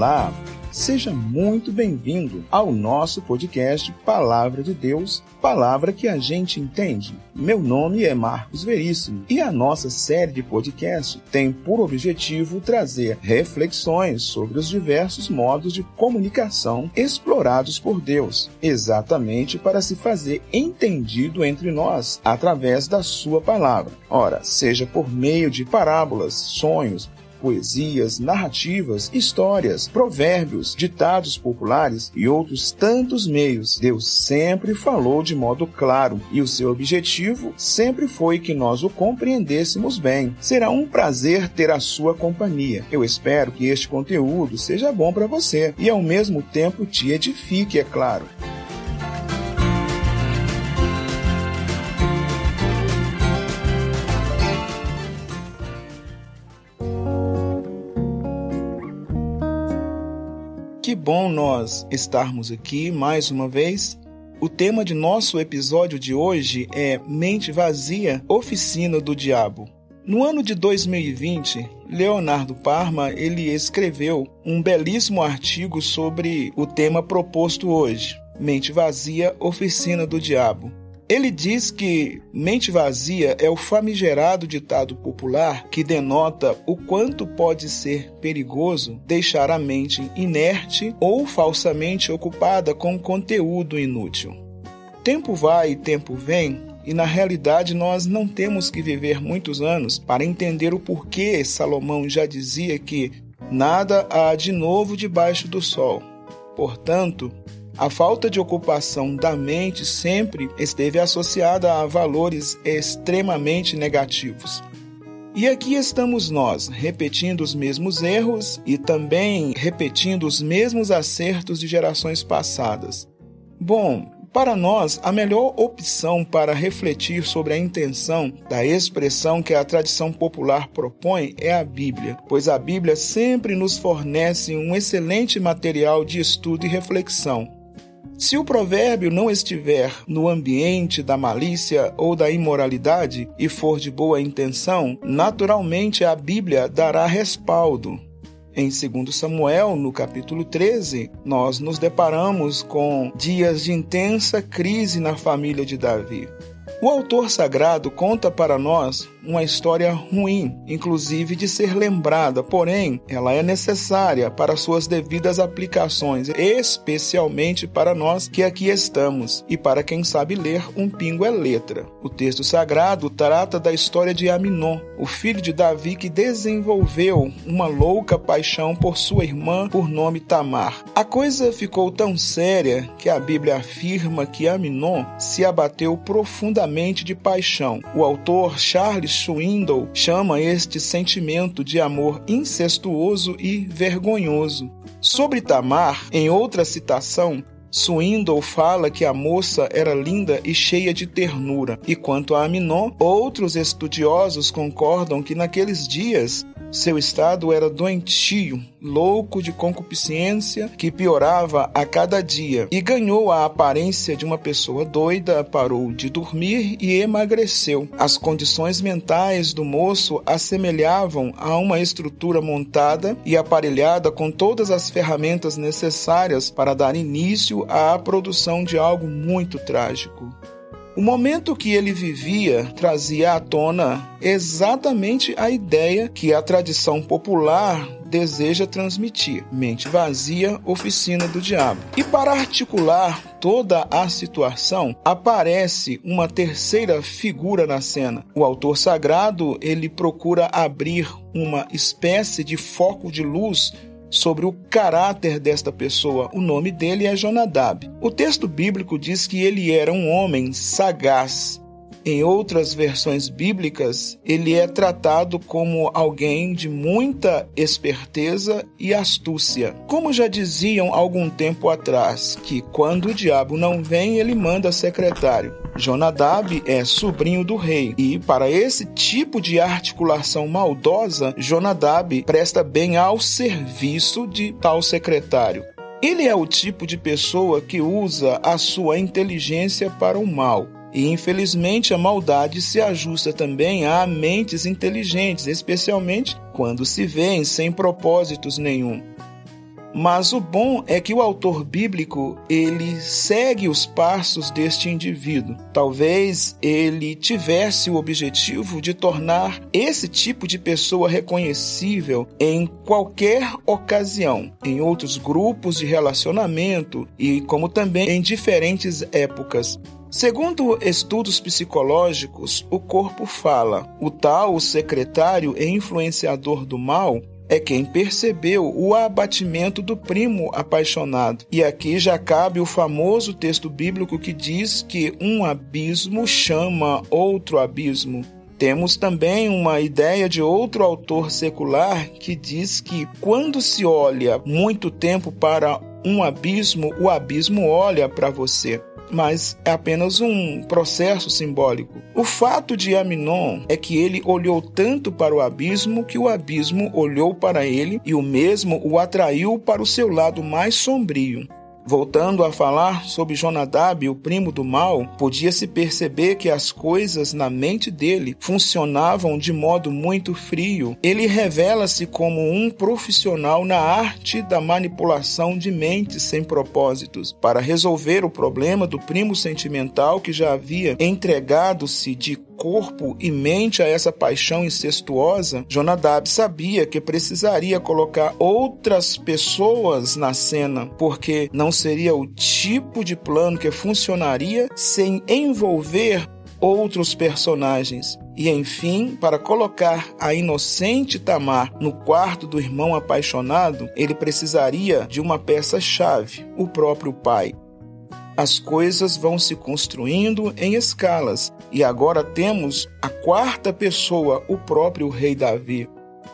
Olá, seja muito bem-vindo ao nosso podcast Palavra de Deus, palavra que a gente entende. Meu nome é Marcos Veríssimo e a nossa série de podcast tem por objetivo trazer reflexões sobre os diversos modos de comunicação explorados por Deus, exatamente para se fazer entendido entre nós através da sua palavra. Ora, seja por meio de parábolas, sonhos, poesias, narrativas, histórias, provérbios, ditados populares e outros tantos meios. Deus sempre falou de modo claro e o seu objetivo sempre foi que nós o compreendêssemos bem. Será um prazer ter a sua companhia. Eu espero que este conteúdo seja bom para você e ao mesmo tempo te edifique, é claro. Que bom nós estarmos aqui mais uma vez. O tema de nosso episódio de hoje é Mente Vazia, Oficina do Diabo. No ano de 2020, Leonardo Parma ele escreveu um belíssimo artigo sobre o tema proposto hoje, Mente Vazia, Oficina do Diabo. Ele diz que mente vazia é o famigerado ditado popular que denota o quanto pode ser perigoso deixar a mente inerte ou falsamente ocupada com conteúdo inútil. Tempo vai e tempo vem, e na realidade nós não temos que viver muitos anos para entender o porquê Salomão já dizia que nada há de novo debaixo do sol. Portanto, a falta de ocupação da mente sempre esteve associada a valores extremamente negativos. E aqui estamos nós, repetindo os mesmos erros e também repetindo os mesmos acertos de gerações passadas. Bom, para nós, a melhor opção para refletir sobre a intenção da expressão que a tradição popular propõe é a Bíblia, pois a Bíblia sempre nos fornece um excelente material de estudo e reflexão. Se o provérbio não estiver no ambiente da malícia ou da imoralidade e for de boa intenção, naturalmente a Bíblia dará respaldo. Em 2 Samuel, no capítulo 13, nós nos deparamos com dias de intensa crise na família de Davi. O autor sagrado conta para nós uma história ruim, inclusive de ser lembrada, porém, ela é necessária para suas devidas aplicações, especialmente para nós que aqui estamos e para quem sabe ler um pingo é letra. O texto sagrado trata da história de Aminon, o filho de Davi que desenvolveu uma louca paixão por sua irmã por nome Tamar. A coisa ficou tão séria que a Bíblia afirma que Aminon se abateu profundamente de paixão. O autor Charles Swindoll chama este sentimento de amor incestuoso e vergonhoso. Sobre Tamar, em outra citação, Swindoll fala que a moça era linda e cheia de ternura, e quanto a Aminon, outros estudiosos concordam que naqueles dias seu estado era doentio, louco de concupiscência que piorava a cada dia e ganhou a aparência de uma pessoa doida, parou de dormir e emagreceu. As condições mentais do moço assemelhavam a uma estrutura montada e aparelhada com todas as ferramentas necessárias para dar início à produção de algo muito trágico. O momento que ele vivia trazia à tona exatamente a ideia que a tradição popular deseja transmitir: mente vazia, oficina do diabo. E para articular toda a situação, aparece uma terceira figura na cena. O autor sagrado, ele procura abrir uma espécie de foco de luz sobre o caráter desta pessoa. O nome dele é Jonadab. O texto bíblico diz que ele era um homem sagaz. Em outras versões bíblicas, ele é tratado como alguém de muita esperteza e astúcia. Como já diziam algum tempo atrás, que quando o diabo não vem, ele manda secretário. Jonadab é sobrinho do rei e, para esse tipo de articulação maldosa, Jonadab presta bem ao serviço de tal secretário. Ele é o tipo de pessoa que usa a sua inteligência para o mal. E infelizmente a maldade se ajusta também a mentes inteligentes, especialmente quando se vêem sem propósitos nenhum. Mas o bom é que o autor bíblico, ele segue os passos deste indivíduo. Talvez ele tivesse o objetivo de tornar esse tipo de pessoa reconhecível em qualquer ocasião, em outros grupos de relacionamento e como também em diferentes épocas. Segundo estudos psicológicos, o corpo fala. O tal secretário e influenciador do mal é quem percebeu o abatimento do primo apaixonado. E aqui já cabe o famoso texto bíblico que diz que um abismo chama outro abismo. Temos também uma ideia de outro autor secular que diz que quando se olha muito tempo para um abismo, o abismo olha para você mas é apenas um processo simbólico. O fato de Aminon é que ele olhou tanto para o abismo que o abismo olhou para ele e o mesmo o atraiu para o seu lado mais sombrio. Voltando a falar sobre Jonadab, o primo do mal, podia-se perceber que as coisas na mente dele funcionavam de modo muito frio. Ele revela-se como um profissional na arte da manipulação de mentes sem propósitos, para resolver o problema do primo sentimental que já havia entregado-se de corpo e mente a essa paixão incestuosa, Jonadab sabia que precisaria colocar outras pessoas na cena, porque não seria o tipo de plano que funcionaria sem envolver outros personagens. E enfim, para colocar a inocente Tamar no quarto do irmão apaixonado, ele precisaria de uma peça-chave, o próprio pai as coisas vão se construindo em escalas e agora temos a quarta pessoa, o próprio rei Davi.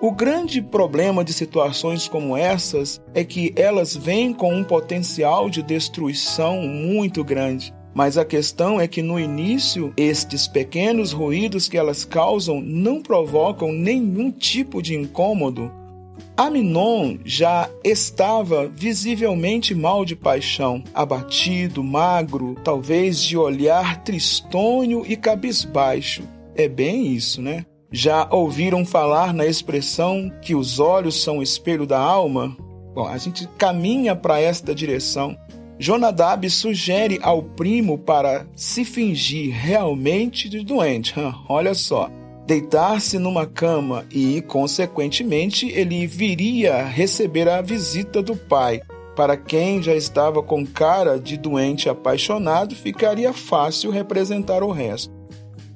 O grande problema de situações como essas é que elas vêm com um potencial de destruição muito grande. Mas a questão é que no início, estes pequenos ruídos que elas causam não provocam nenhum tipo de incômodo, Aminon já estava visivelmente mal de paixão, abatido, magro, talvez de olhar tristonho e cabisbaixo. É bem isso, né? Já ouviram falar na expressão que os olhos são o espelho da alma? Bom, a gente caminha para esta direção. Jonadab sugere ao primo para se fingir realmente de doente. Olha só deitar-se numa cama e, consequentemente, ele viria receber a visita do pai. Para quem já estava com cara de doente apaixonado, ficaria fácil representar o resto.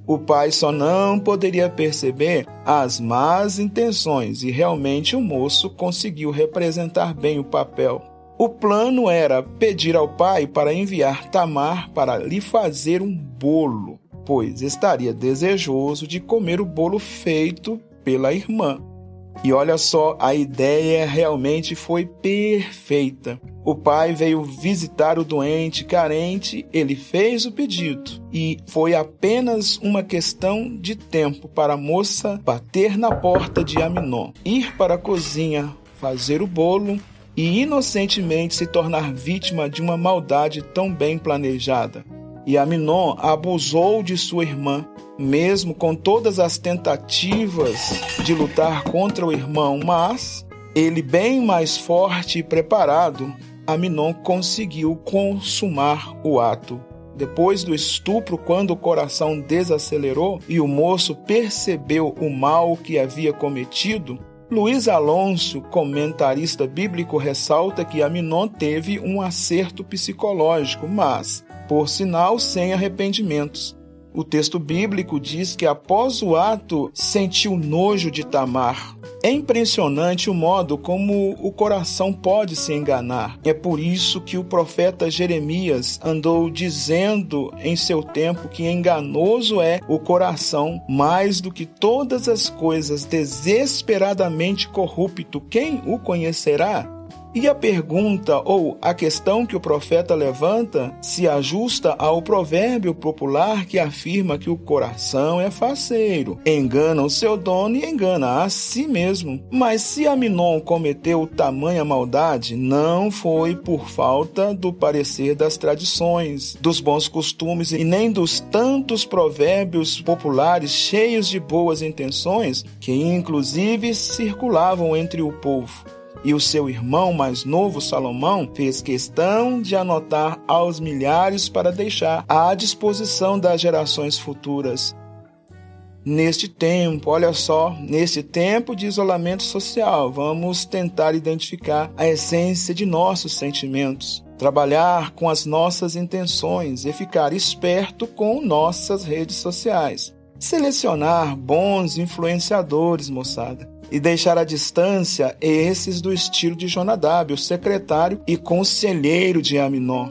O pai só não poderia perceber as más intenções e realmente o moço conseguiu representar bem o papel. O plano era pedir ao pai para enviar Tamar para lhe fazer um bolo pois estaria desejoso de comer o bolo feito pela irmã. E olha só, a ideia realmente foi perfeita. O pai veio visitar o doente carente, ele fez o pedido e foi apenas uma questão de tempo para a moça bater na porta de Aminon, ir para a cozinha, fazer o bolo e inocentemente se tornar vítima de uma maldade tão bem planejada. E Aminon abusou de sua irmã, mesmo com todas as tentativas de lutar contra o irmão, mas ele, bem mais forte e preparado, Aminon conseguiu consumar o ato. Depois do estupro, quando o coração desacelerou e o moço percebeu o mal que havia cometido, Luiz Alonso, comentarista bíblico, ressalta que Aminon teve um acerto psicológico, mas por sinal sem arrependimentos. O texto bíblico diz que após o ato sentiu nojo de Tamar. É impressionante o modo como o coração pode se enganar. É por isso que o profeta Jeremias andou dizendo em seu tempo que enganoso é o coração mais do que todas as coisas, desesperadamente corrupto. Quem o conhecerá? E a pergunta ou a questão que o profeta levanta se ajusta ao provérbio popular que afirma que o coração é faceiro, engana o seu dono e engana a si mesmo. Mas se Aminon cometeu tamanha maldade, não foi por falta do parecer das tradições, dos bons costumes e nem dos tantos provérbios populares cheios de boas intenções que inclusive circulavam entre o povo. E o seu irmão mais novo, Salomão, fez questão de anotar aos milhares para deixar à disposição das gerações futuras. Neste tempo, olha só, neste tempo de isolamento social, vamos tentar identificar a essência de nossos sentimentos, trabalhar com as nossas intenções e ficar esperto com nossas redes sociais. Selecionar bons influenciadores, moçada, e deixar à distância esses do estilo de Jonadab, o secretário e conselheiro de Aminó.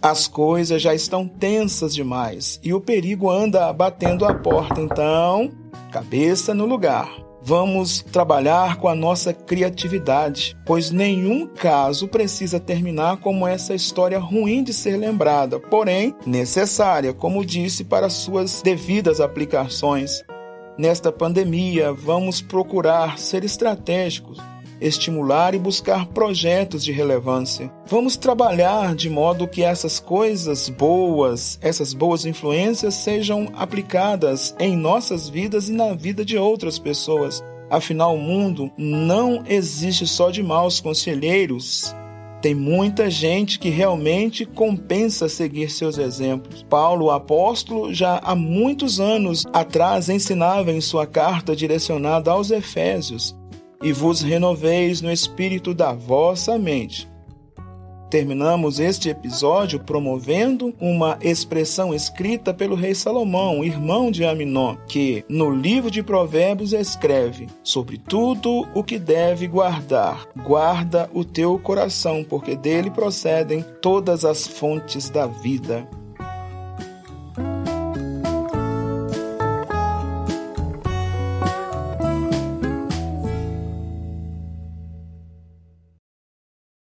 As coisas já estão tensas demais e o perigo anda batendo a porta, então, cabeça no lugar. Vamos trabalhar com a nossa criatividade, pois nenhum caso precisa terminar como essa história ruim de ser lembrada, porém necessária, como disse, para suas devidas aplicações. Nesta pandemia, vamos procurar ser estratégicos, estimular e buscar projetos de relevância. Vamos trabalhar de modo que essas coisas boas, essas boas influências sejam aplicadas em nossas vidas e na vida de outras pessoas. Afinal, o mundo não existe só de maus conselheiros. Tem muita gente que realmente compensa seguir seus exemplos. Paulo, o apóstolo, já há muitos anos atrás ensinava em sua carta direcionada aos Efésios e vos renoveis no espírito da vossa mente. Terminamos este episódio promovendo uma expressão escrita pelo rei Salomão, irmão de Aminon, que no livro de Provérbios escreve: Sobre tudo o que deve guardar, guarda o teu coração, porque dele procedem todas as fontes da vida.